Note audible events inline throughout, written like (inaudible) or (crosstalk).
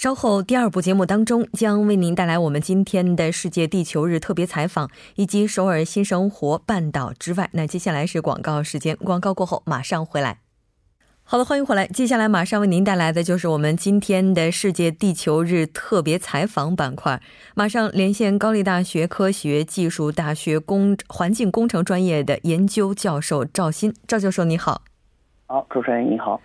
稍后第二部节目当中，将为您带来我们今天的世界地球日特别采访，以及首尔新生活半岛之外。那接下来是广告时间，广告过后马上回来。好了，欢迎回来，接下来马上为您带来的就是我们今天的世界地球日特别采访板块。马上连线高丽大学科学技术大学工环境工程专业的研究教授赵鑫，赵教授你好。好，主持人你好。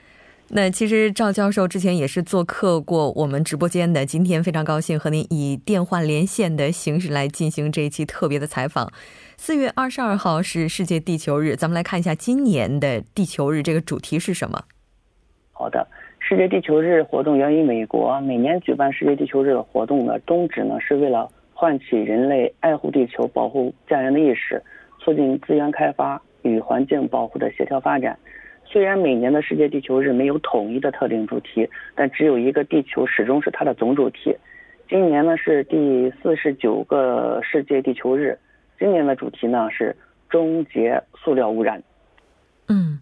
那其实赵教授之前也是做客过我们直播间的，今天非常高兴和您以电话连线的形式来进行这一期特别的采访。四月二十二号是世界地球日，咱们来看一下今年的地球日这个主题是什么？好的，世界地球日活动源于美国，每年举办世界地球日的活动的宗旨呢，是为了唤起人类爱护地球、保护家园的意识，促进资源开发与环境保护的协调发展。虽然每年的世界地球日没有统一的特定主题，但只有一个地球始终是它的总主题。今年呢是第四十九个世界地球日，今年的主题呢是终结塑料污染。嗯，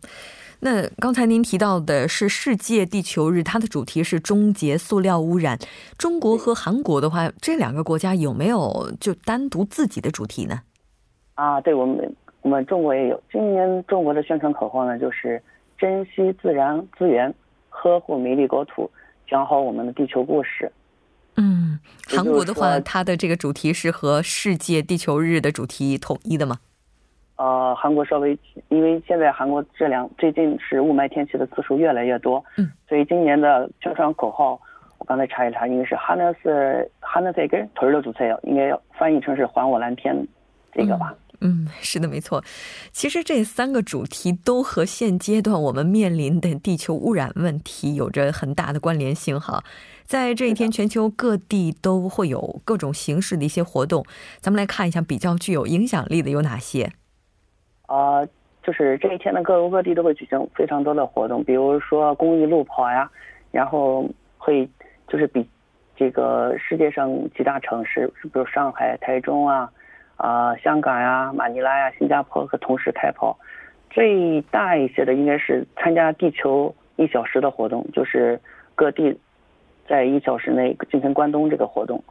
那刚才您提到的是世界地球日，它的主题是终结塑料污染。中国和韩国的话，这两个国家有没有就单独自己的主题呢？啊，对我们我们中国也有。今年中国的宣传口号呢就是。珍惜自然资源，呵护美丽国土，讲好我们的地球故事。嗯，韩国的话，它的这个主题是和世界地球日的主题统一的吗？呃，韩国稍微，因为现在韩国这两最近是雾霾天气的次数越来越多，嗯，所以今年的宣传口号，我刚才查一查，应该是哈纳斯哈纳塞根腿儿的主菜应该要翻译成是还我蓝天，这个吧。嗯，是的，没错。其实这三个主题都和现阶段我们面临的地球污染问题有着很大的关联性。哈，在这一天，全球各地都会有各种形式的一些活动。咱们来看一下比较具有影响力的有哪些。啊，就是这一天呢，各国各地都会举行非常多的活动，比如说公益路跑呀，然后会就是比这个世界上几大城市，比如上海、台中啊。啊，香港呀、马尼拉呀、新加坡和同时开跑，最大一些的应该是参加地球一小时的活动，就是各地在一小时内进行关东这个活动。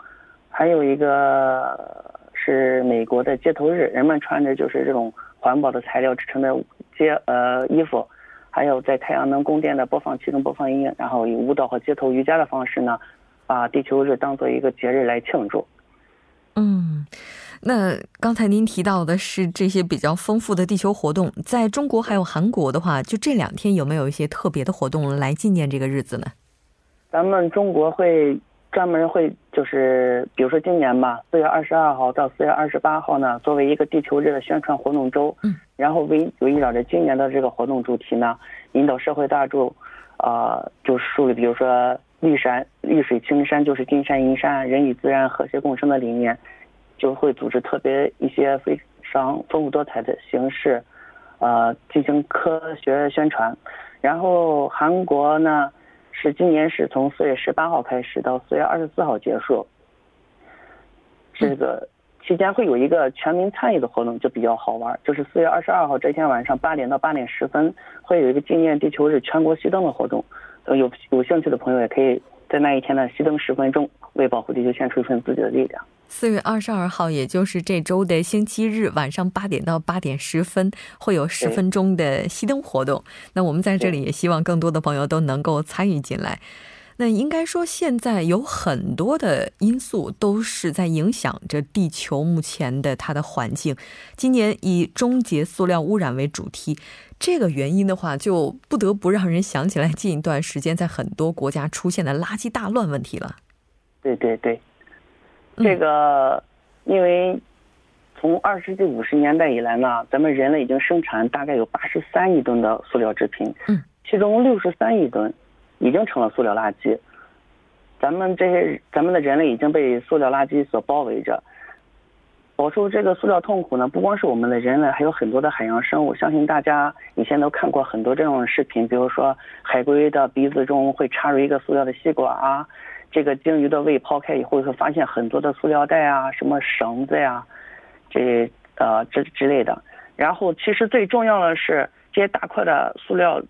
还有一个是美国的街头日，人们穿着就是这种环保的材料制成的街呃衣服，还有在太阳能供电的播放器中播放音乐，然后以舞蹈和街头瑜伽的方式呢，把地球日当做一个节日来庆祝。嗯。那刚才您提到的是这些比较丰富的地球活动，在中国还有韩国的话，就这两天有没有一些特别的活动来纪念这个日子呢？咱们中国会专门会就是，比如说今年吧，四月二十二号到四月二十八号呢，作为一个地球日的宣传活动周，嗯，然后围围绕着今年的这个活动主题呢，引导社会大众，啊，就树立比如说绿山绿水青山就是金山银山，人与自然和谐共生的理念。就会组织特别一些非常丰富多彩的形式，呃，进行科学宣传。然后韩国呢，是今年是从四月十八号开始到四月二十四号结束。这个期间会有一个全民参与的活动，就比较好玩。就是四月二十二号这天晚上八点到八点十分，会有一个纪念地球日全国熄灯的活动。有有兴趣的朋友也可以在那一天呢熄灯十分钟，为保护地球献出一份自己的力量。四月二十二号，也就是这周的星期日晚上八点到八点十分，会有十分钟的熄灯活动。那我们在这里也希望更多的朋友都能够参与进来。那应该说，现在有很多的因素都是在影响着地球目前的它的环境。今年以终结塑料污染为主题，这个原因的话，就不得不让人想起来近一段时间在很多国家出现的垃圾大乱问题了。对对对。这个，因为从二十世纪五十年代以来呢，咱们人类已经生产大概有八十三亿吨的塑料制品，嗯，其中六十三亿吨已经成了塑料垃圾。咱们这些咱们的人类已经被塑料垃圾所包围着。饱受这个塑料痛苦呢，不光是我们的人类，还有很多的海洋生物。相信大家以前都看过很多这种视频，比如说海龟的鼻子中会插入一个塑料的吸管啊，这个鲸鱼的胃剖开以后会发现很多的塑料袋啊，什么绳子呀，这呃这之类的。然后其实最重要的是，这些大块的塑料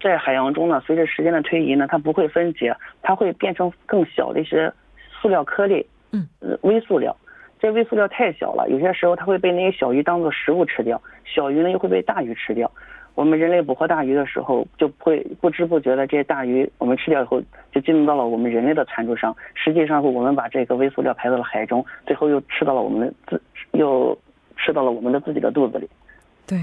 在海洋中呢，随着时间的推移呢，它不会分解，它会变成更小的一些塑料颗粒，嗯，微塑料。这微塑料太小了，有些时候它会被那些小鱼当做食物吃掉，小鱼呢又会被大鱼吃掉。我们人类捕获大鱼的时候，就会不知不觉的这些大鱼我们吃掉以后，就进入到了我们人类的餐桌上。实际上，我们把这个微塑料排到了海中，最后又吃到了我们自，又吃到了我们的自己的肚子里。对，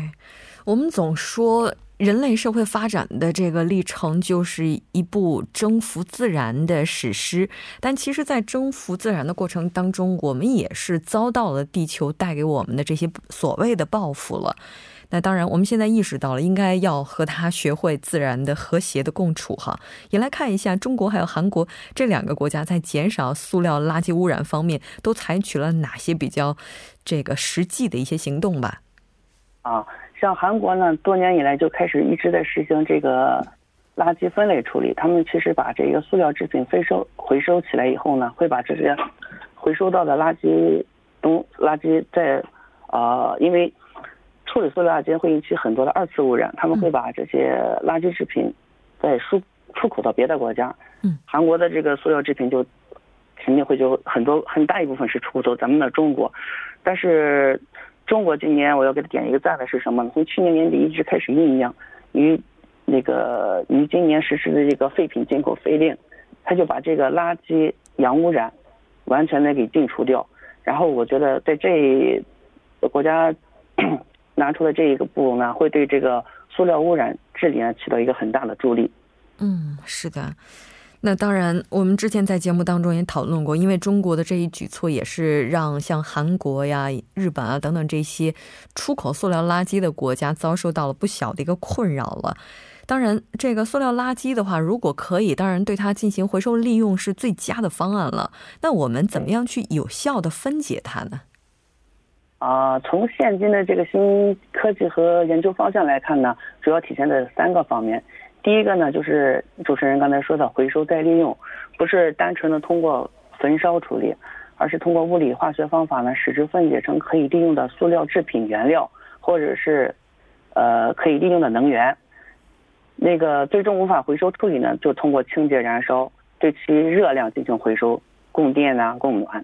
我们总说。人类社会发展的这个历程就是一部征服自然的史诗，但其实，在征服自然的过程当中，我们也是遭到了地球带给我们的这些所谓的报复了。那当然，我们现在意识到了，应该要和它学会自然的和谐的共处哈。也来看一下中国还有韩国这两个国家在减少塑料垃圾污染方面都采取了哪些比较这个实际的一些行动吧。啊。像韩国呢，多年以来就开始一直在实行这个垃圾分类处理。他们其实把这个塑料制品回收回收起来以后呢，会把这些回收到的垃圾东垃圾在呃，因为处理塑料垃圾会引起很多的二次污染，他们会把这些垃圾制品再输出口到别的国家。嗯，韩国的这个塑料制品就肯定会就很多很大一部分是出口到咱们的中国，但是。中国今年我要给他点一个赞的是什么呢？从去年年底一直开始酝酿，于那个于今年实施的这个废品进口废令，他就把这个垃圾洋污染完全的给净除掉。然后我觉得在这国家拿出的这一个步呢，会对这个塑料污染治理呢起到一个很大的助力。嗯，是的。那当然，我们之前在节目当中也讨论过，因为中国的这一举措也是让像韩国呀、日本啊等等这些出口塑料垃圾的国家遭受到了不小的一个困扰了。当然，这个塑料垃圾的话，如果可以，当然对它进行回收利用是最佳的方案了。那我们怎么样去有效的分解它呢？啊，从现今的这个新科技和研究方向来看呢，主要体现在三个方面。第一个呢，就是主持人刚才说的回收再利用，不是单纯的通过焚烧处理，而是通过物理化学方法呢，使之分解成可以利用的塑料制品原料，或者是，呃，可以利用的能源。那个最终无法回收处理呢，就通过清洁燃烧，对其热量进行回收，供电啊，供暖。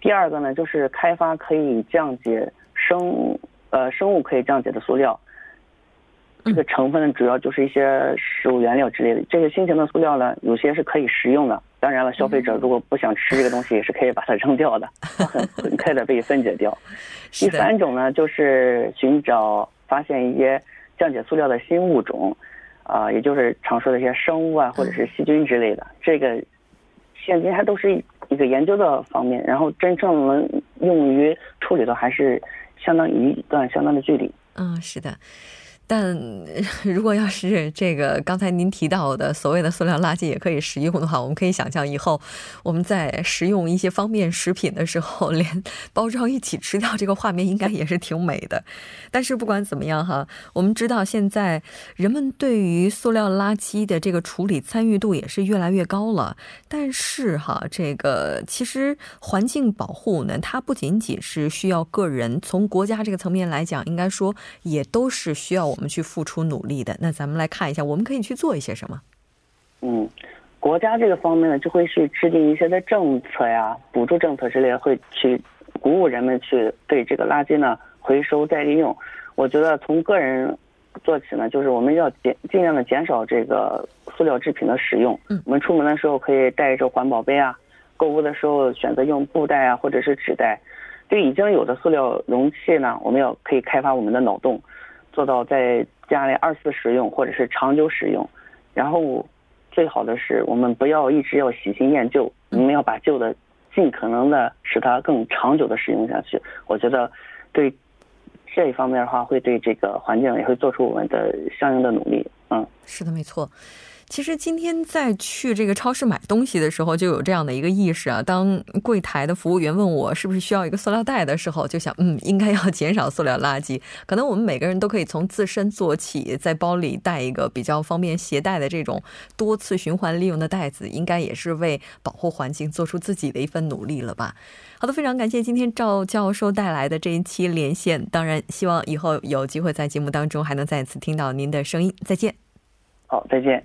第二个呢，就是开发可以降解生，呃，生物可以降解的塑料。这个成分呢，主要就是一些食物原料之类的。这些新型的塑料呢，有些是可以食用的。当然了，消费者如果不想吃这个东西，也是可以把它扔掉的，很 (laughs) 很快的被分解掉。(laughs) 第三种呢，就是寻找发现一些降解塑料的新物种，啊，也就是常说的一些生物啊，或者是细菌之类的。这个现今还都是一个研究的方面，然后真正能用于处理的，还是相当于一段相当的距离。嗯，是的。但 (laughs) 如果要是这个刚才您提到的所谓的塑料垃圾也可以食用的话，我们可以想象以后我们在食用一些方便食品的时候，(laughs) 连包装一起吃掉，这个画面应该也是挺美的。但是不管怎么样哈，我们知道现在人们对于塑料垃圾的这个处理参与度也是越来越高了。但是哈，这个其实环境保护呢，它不仅仅是需要个人，从国家这个层面来讲，应该说也都是需要我。我们去付出努力的，那咱们来看一下，我们可以去做一些什么？嗯，国家这个方面呢，就会去制定一些的政策呀、补助政策之类，会去鼓舞人们去对这个垃圾呢回收再利用。我觉得从个人做起呢，就是我们要减尽量的减少这个塑料制品的使用。嗯，我们出门的时候可以带着环保杯啊，购物的时候选择用布袋啊，或者是纸袋。对已经有的塑料容器呢，我们要可以开发我们的脑洞。做到在家里二次使用或者是长久使用，然后最好的是我们不要一直要喜新厌旧，我们要把旧的尽可能的使它更长久的使用下去。我觉得对这一方面的话，会对这个环境也会做出我们的相应的努力。嗯，是的，没错。其实今天在去这个超市买东西的时候，就有这样的一个意识啊。当柜台的服务员问我是不是需要一个塑料袋的时候，就想，嗯，应该要减少塑料垃圾。可能我们每个人都可以从自身做起，在包里带一个比较方便携带的这种多次循环利用的袋子，应该也是为保护环境做出自己的一份努力了吧。好的，非常感谢今天赵教授带来的这一期连线。当然，希望以后有机会在节目当中还能再次听到您的声音。再见。好，再见。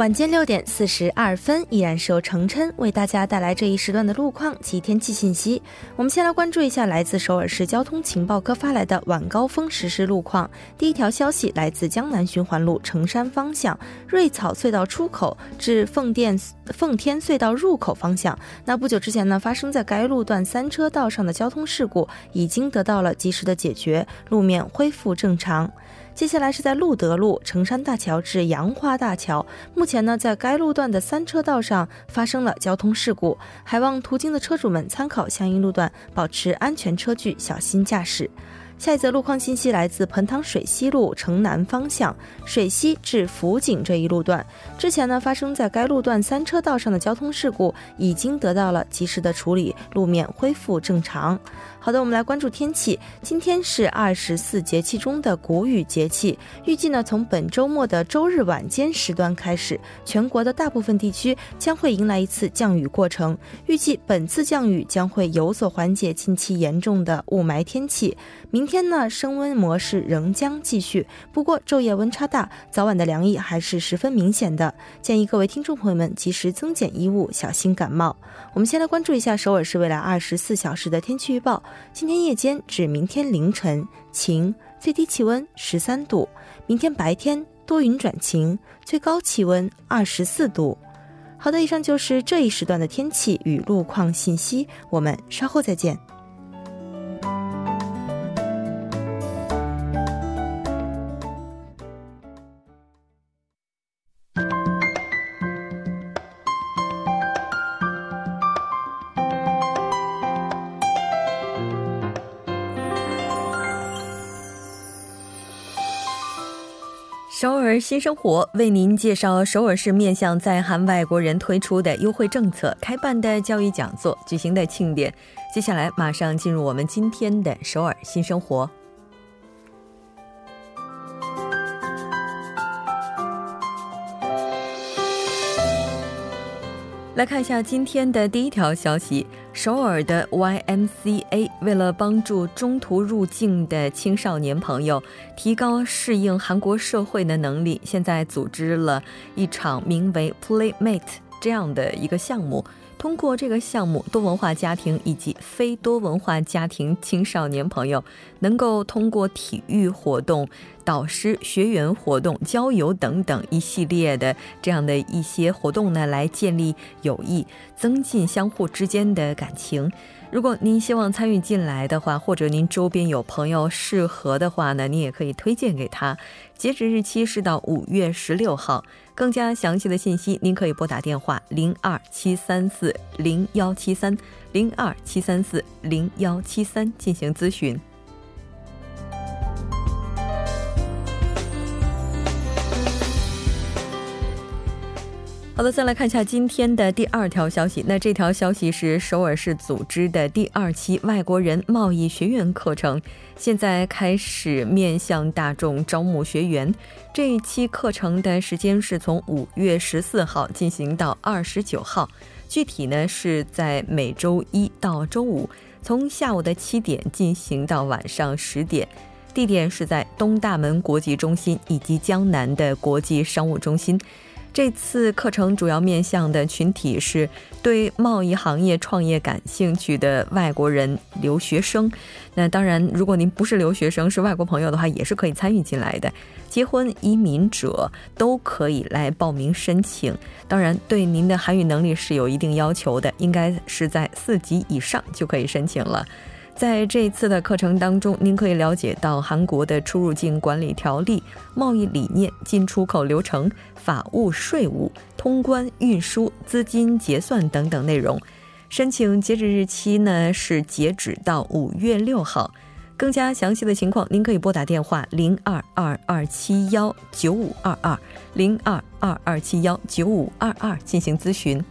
晚间六点四十二分，依然是由程琛为大家带来这一时段的路况及天气信息。我们先来关注一下来自首尔市交通情报科发来的晚高峰实时路况。第一条消息来自江南循环路城山方向瑞草隧道出口至奉殿奉天隧道入口方向。那不久之前呢，发生在该路段三车道上的交通事故已经得到了及时的解决，路面恢复正常。接下来是在路德路城山大桥至杨花大桥，目前呢，在该路段的三车道上发生了交通事故，还望途经的车主们参考相应路段，保持安全车距，小心驾驶。下一则路况信息来自彭塘水西路城南方向水西至福井这一路段，之前呢发生在该路段三车道上的交通事故已经得到了及时的处理，路面恢复正常。好的，我们来关注天气。今天是二十四节气中的谷雨节气，预计呢从本周末的周日晚间时段开始，全国的大部分地区将会迎来一次降雨过程。预计本次降雨将会有所缓解近期严重的雾霾天气。明天呢升温模式仍将继续，不过昼夜温差大，早晚的凉意还是十分明显的。建议各位听众朋友们及时增减衣物，小心感冒。我们先来关注一下首尔市未来二十四小时的天气预报。今天夜间至明天凌晨晴，最低气温十三度；明天白天多云转晴，最高气温二十四度。好的，以上就是这一时段的天气与路况信息，我们稍后再见。首尔新生活为您介绍首尔市面向在韩外国人推出的优惠政策、开办的教育讲座、举行的庆典。接下来马上进入我们今天的首尔新生活。来看一下今天的第一条消息：首尔的 YMCA 为了帮助中途入境的青少年朋友提高适应韩国社会的能力，现在组织了一场名为 Playmate 这样的一个项目。通过这个项目，多文化家庭以及非多文化家庭青少年朋友能够通过体育活动、导师、学员活动、郊游等等一系列的这样的一些活动呢，来建立友谊，增进相互之间的感情。如果您希望参与进来的话，或者您周边有朋友适合的话呢，您也可以推荐给他。截止日期是到五月十六号。更加详细的信息，您可以拨打电话零二七三四零幺七三零二七三四零幺七三进行咨询。好的，再来看一下今天的第二条消息。那这条消息是首尔市组织的第二期外国人贸易学院课程，现在开始面向大众招募学员。这一期课程的时间是从五月十四号进行到二十九号，具体呢是在每周一到周五，从下午的七点进行到晚上十点。地点是在东大门国际中心以及江南的国际商务中心。这次课程主要面向的群体是对贸易行业创业感兴趣的外国人留学生。那当然，如果您不是留学生，是外国朋友的话，也是可以参与进来的。结婚移民者都可以来报名申请。当然，对您的韩语能力是有一定要求的，应该是在四级以上就可以申请了。在这一次的课程当中，您可以了解到韩国的出入境管理条例、贸易理念、进出口流程、法务、税务、通关、运输、资金结算等等内容。申请截止日期呢是截止到五月六号。更加详细的情况，您可以拨打电话零二二二七幺九五二二零二二二七幺九五二二进行咨询。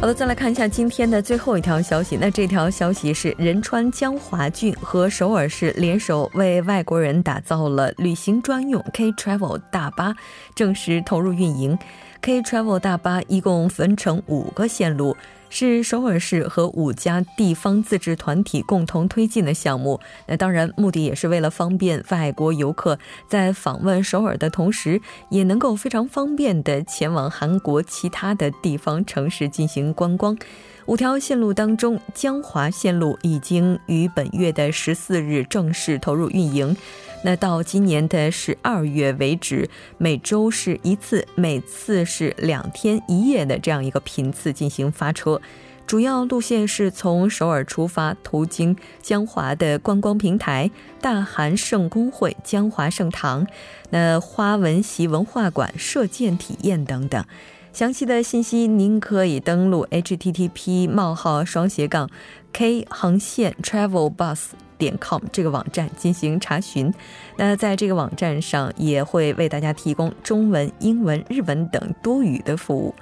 好的，再来看一下今天的最后一条消息。那这条消息是仁川江华郡和首尔市联手为外国人打造了旅行专用 K Travel 大巴，正式投入运营。K Travel 大巴一共分成五个线路。是首尔市和五家地方自治团体共同推进的项目。那当然，目的也是为了方便外国游客在访问首尔的同时，也能够非常方便的前往韩国其他的地方城市进行观光。五条线路当中，江华线路已经于本月的十四日正式投入运营。那到今年的十二月为止，每周是一次，每次是两天一夜的这样一个频次进行发车。主要路线是从首尔出发，途经江华的观光平台、大韩圣公会、江华圣堂、那花纹席文化馆、射箭体验等等。详细的信息您可以登录 http: 冒号双斜杠 k 横线 travelbus。点 com 这个网站进行查询，那在这个网站上也会为大家提供中文、英文、日文等多语的服务。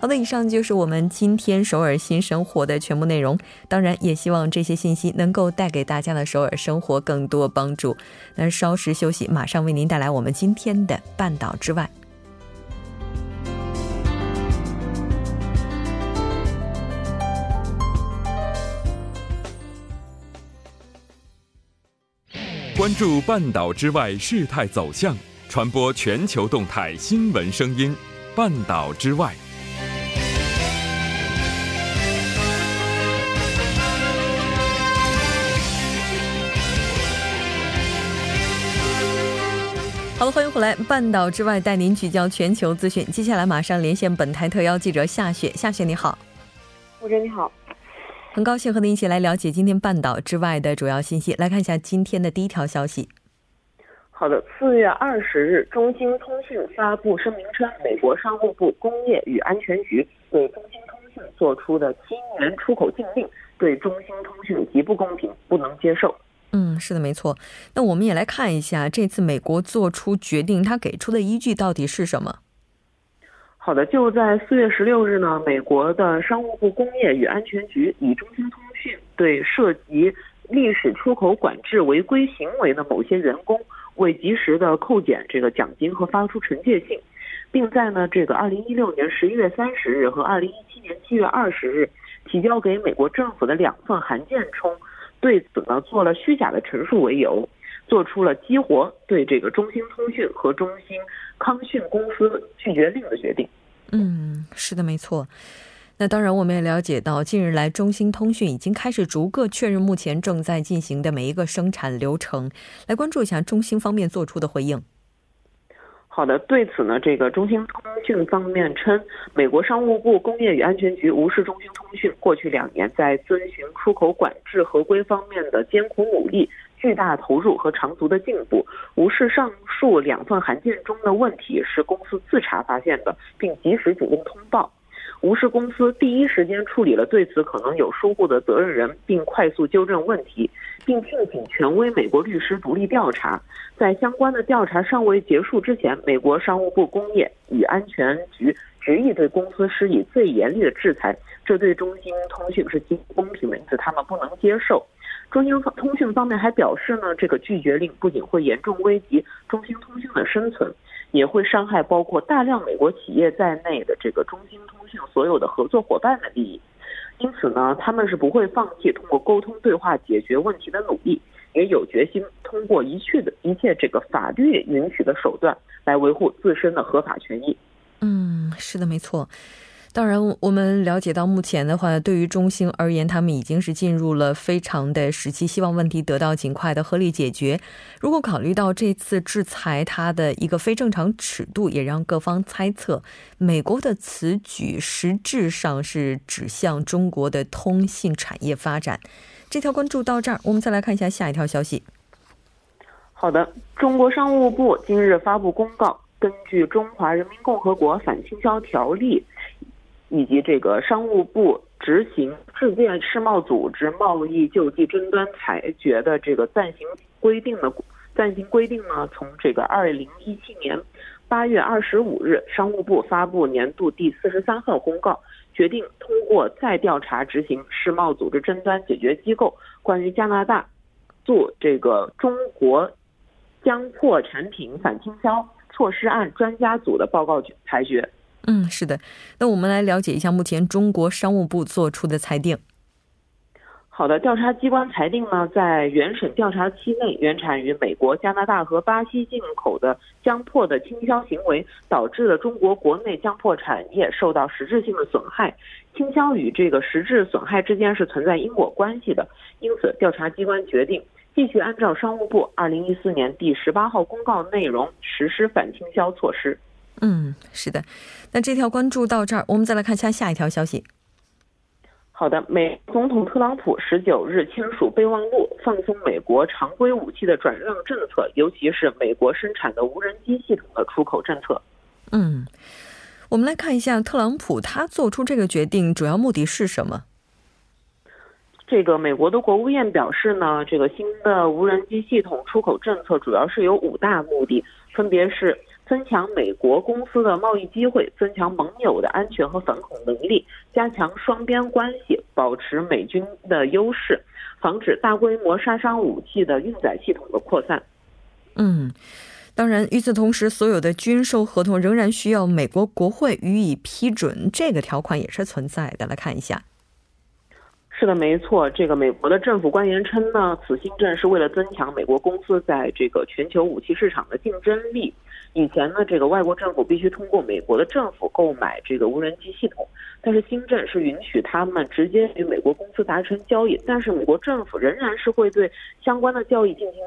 好的，以上就是我们今天首尔新生活的全部内容。当然，也希望这些信息能够带给大家的首尔生活更多帮助。那稍事休息，马上为您带来我们今天的半岛之外。关注半岛之外事态走向，传播全球动态新闻声音。半岛之外，好了，欢迎回来。半岛之外带您聚焦全球资讯。接下来马上连线本台特邀记者夏雪。夏雪，你好。吴真，你好。很高兴和您一起来了解今天半岛之外的主要信息。来看一下今天的第一条消息。好的，四月二十日，中兴通讯发布声明称，美国商务部工业与安全局对中兴通讯做出的七年出口禁令，对中兴通讯极不公平，不能接受。嗯，是的，没错。那我们也来看一下这次美国做出决定，他给出的依据到底是什么？好的，就在四月十六日呢，美国的商务部工业与安全局以中兴通讯对涉及历史出口管制违规行为的某些员工未及时的扣减这个奖金和发出惩戒信，并在呢这个二零一六年十一月三十日和二零一七年七月二十日提交给美国政府的两份函件中，对此呢做了虚假的陈述为由。做出了激活对这个中兴通讯和中兴康讯公司拒绝令的决定。嗯，是的，没错。那当然，我们也了解到，近日来中兴通讯已经开始逐个确认目前正在进行的每一个生产流程。来关注一下中兴方面做出的回应。好的，对此呢，这个中兴通讯方面称，美国商务部工业与安全局无视中兴通讯过去两年在遵循出口管制合规方面的艰苦努力。巨大投入和长足的进步，无视上述两份函件中的问题是公司自查发现的，并及时主动通报；无视公司第一时间处理了对此可能有疏忽的责任人，并快速纠正问题，并聘请权威美国律师独立调查。在相关的调查尚未结束之前，美国商务部工业与安全局执意对公司施以最严厉的制裁，这对中兴通讯是极不公平的，因此他们不能接受。中兴通讯方面还表示呢，这个拒绝令不仅会严重危及中兴通讯的生存，也会伤害包括大量美国企业在内的这个中兴通讯所有的合作伙伴的利益。因此呢，他们是不会放弃通过沟通对话解决问题的努力，也有决心通过一切的一切这个法律允许的手段来维护自身的合法权益。嗯，是的，没错。当然，我们了解到目前的话，对于中兴而言，他们已经是进入了非常的时期，希望问题得到尽快的合理解决。如果考虑到这次制裁它的一个非正常尺度，也让各方猜测，美国的此举实质上是指向中国的通信产业发展。这条关注到这儿，我们再来看一下下一条消息。好的，中国商务部今日发布公告，根据《中华人民共和国反倾销条例》。以及这个商务部执行世界世贸组织贸易救济争端裁决的这个暂行规定的暂行规定呢，从这个二零一七年八月二十五日，商务部发布年度第四十三号公告，决定通过再调查执行世贸组织争端解决机构关于加拿大做这个中国将破产品反倾销措施按专家组的报告裁决。嗯，是的。那我们来了解一下目前中国商务部做出的裁定。好的，调查机关裁定呢，在原审调查期内，原产于美国、加拿大和巴西进口的浆破的倾销行为，导致了中国国内浆破产业受到实质性的损害。倾销与这个实质损害之间是存在因果关系的，因此调查机关决定继续按照商务部二零一四年第十八号公告内容实施反倾销措施。嗯，是的。那这条关注到这儿，我们再来看下下一条消息。好的，美总统特朗普十九日签署备忘录，放松美国常规武器的转让政策，尤其是美国生产的无人机系统的出口政策。嗯，我们来看一下特朗普他做出这个决定主要目的是什么？这个美国的国务院表示呢，这个新的无人机系统出口政策主要是有五大目的，分别是。增强美国公司的贸易机会，增强盟友的安全和反恐能力，加强双边关系，保持美军的优势，防止大规模杀伤武器的运载系统的扩散。嗯，当然，与此同时，所有的军售合同仍然需要美国国会予以批准，这个条款也是存在的。来看一下。是的，没错。这个美国的政府官员称呢，此新政是为了增强美国公司在这个全球武器市场的竞争力。以前呢，这个外国政府必须通过美国的政府购买这个无人机系统，但是新政是允许他们直接与美国公司达成交易，但是美国政府仍然是会对相关的交易进行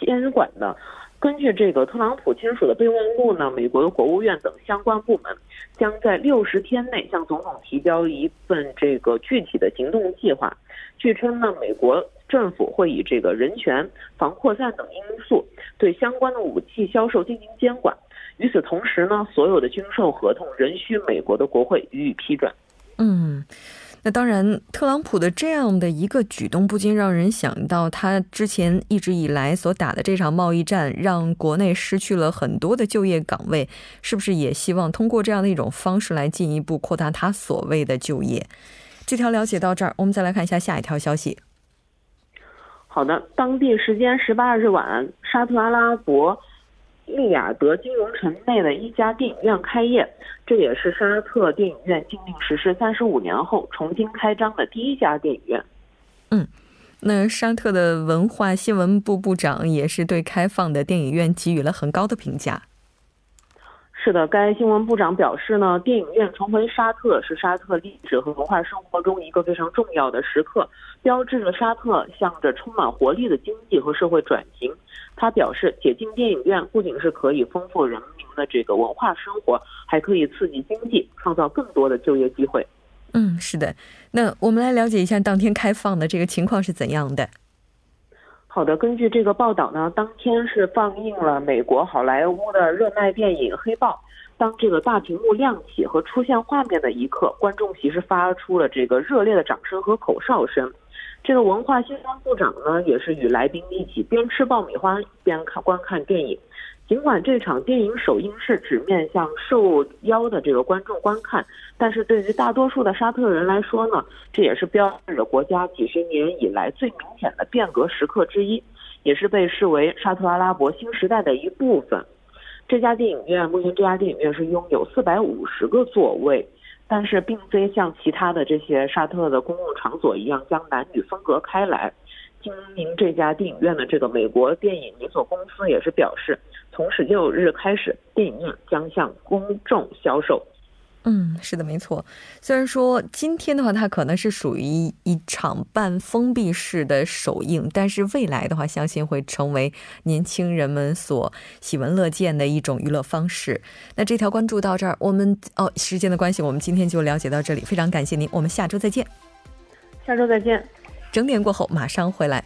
监管的。根据这个特朗普签署的备忘录呢，美国的国务院等相关部门将在六十天内向总统提交一份这个具体的行动计划。据称呢，美国。政府会以这个人权、防扩散等因素对相关的武器销售进行监管。与此同时呢，所有的军售合同仍需美国的国会予以批准。嗯，那当然，特朗普的这样的一个举动，不禁让人想到他之前一直以来所打的这场贸易战，让国内失去了很多的就业岗位，是不是也希望通过这样的一种方式来进一步扩大他所谓的就业？这条了解到这儿，我们再来看一下下一条消息。好的，当地时间十八日晚，沙特阿拉伯利雅得金融城内的一家电影院开业，这也是沙特电影院禁令实施三十五年后重新开张的第一家电影院。嗯，那沙特的文化新闻部部长也是对开放的电影院给予了很高的评价。是的，该新闻部长表示呢，电影院重回沙特是沙特历史和文化生活中一个非常重要的时刻，标志着沙特向着充满活力的经济和社会转型。他表示，解禁电影院不仅是可以丰富人民的这个文化生活，还可以刺激经济，创造更多的就业机会。嗯，是的。那我们来了解一下当天开放的这个情况是怎样的。好的，根据这个报道呢，当天是放映了美国好莱坞的热卖电影《黑豹》。当这个大屏幕亮起和出现画面的一刻，观众席是发出了这个热烈的掌声和口哨声。这个文化新闻部长呢，也是与来宾一起边吃爆米花边看观看电影。尽管这场电影首映是只面向受邀的这个观众观看，但是对于大多数的沙特人来说呢，这也是标志着国家几十年以来最明显的变革时刻之一，也是被视为沙特阿拉伯新时代的一部分。这家电影院目前，这家电影院是拥有四百五十个座位，但是并非像其他的这些沙特的公共场所一样将男女分隔开来。经营这家电影院的这个美国电影连锁公司也是表示，从十六日开始，电影院将向公众销售。嗯，是的，没错。虽然说今天的话，它可能是属于一场半封闭式的首映，但是未来的话，相信会成为年轻人们所喜闻乐见的一种娱乐方式。那这条关注到这儿，我们哦，时间的关系，我们今天就了解到这里。非常感谢您，我们下周再见。下周再见。整点过后马上回来。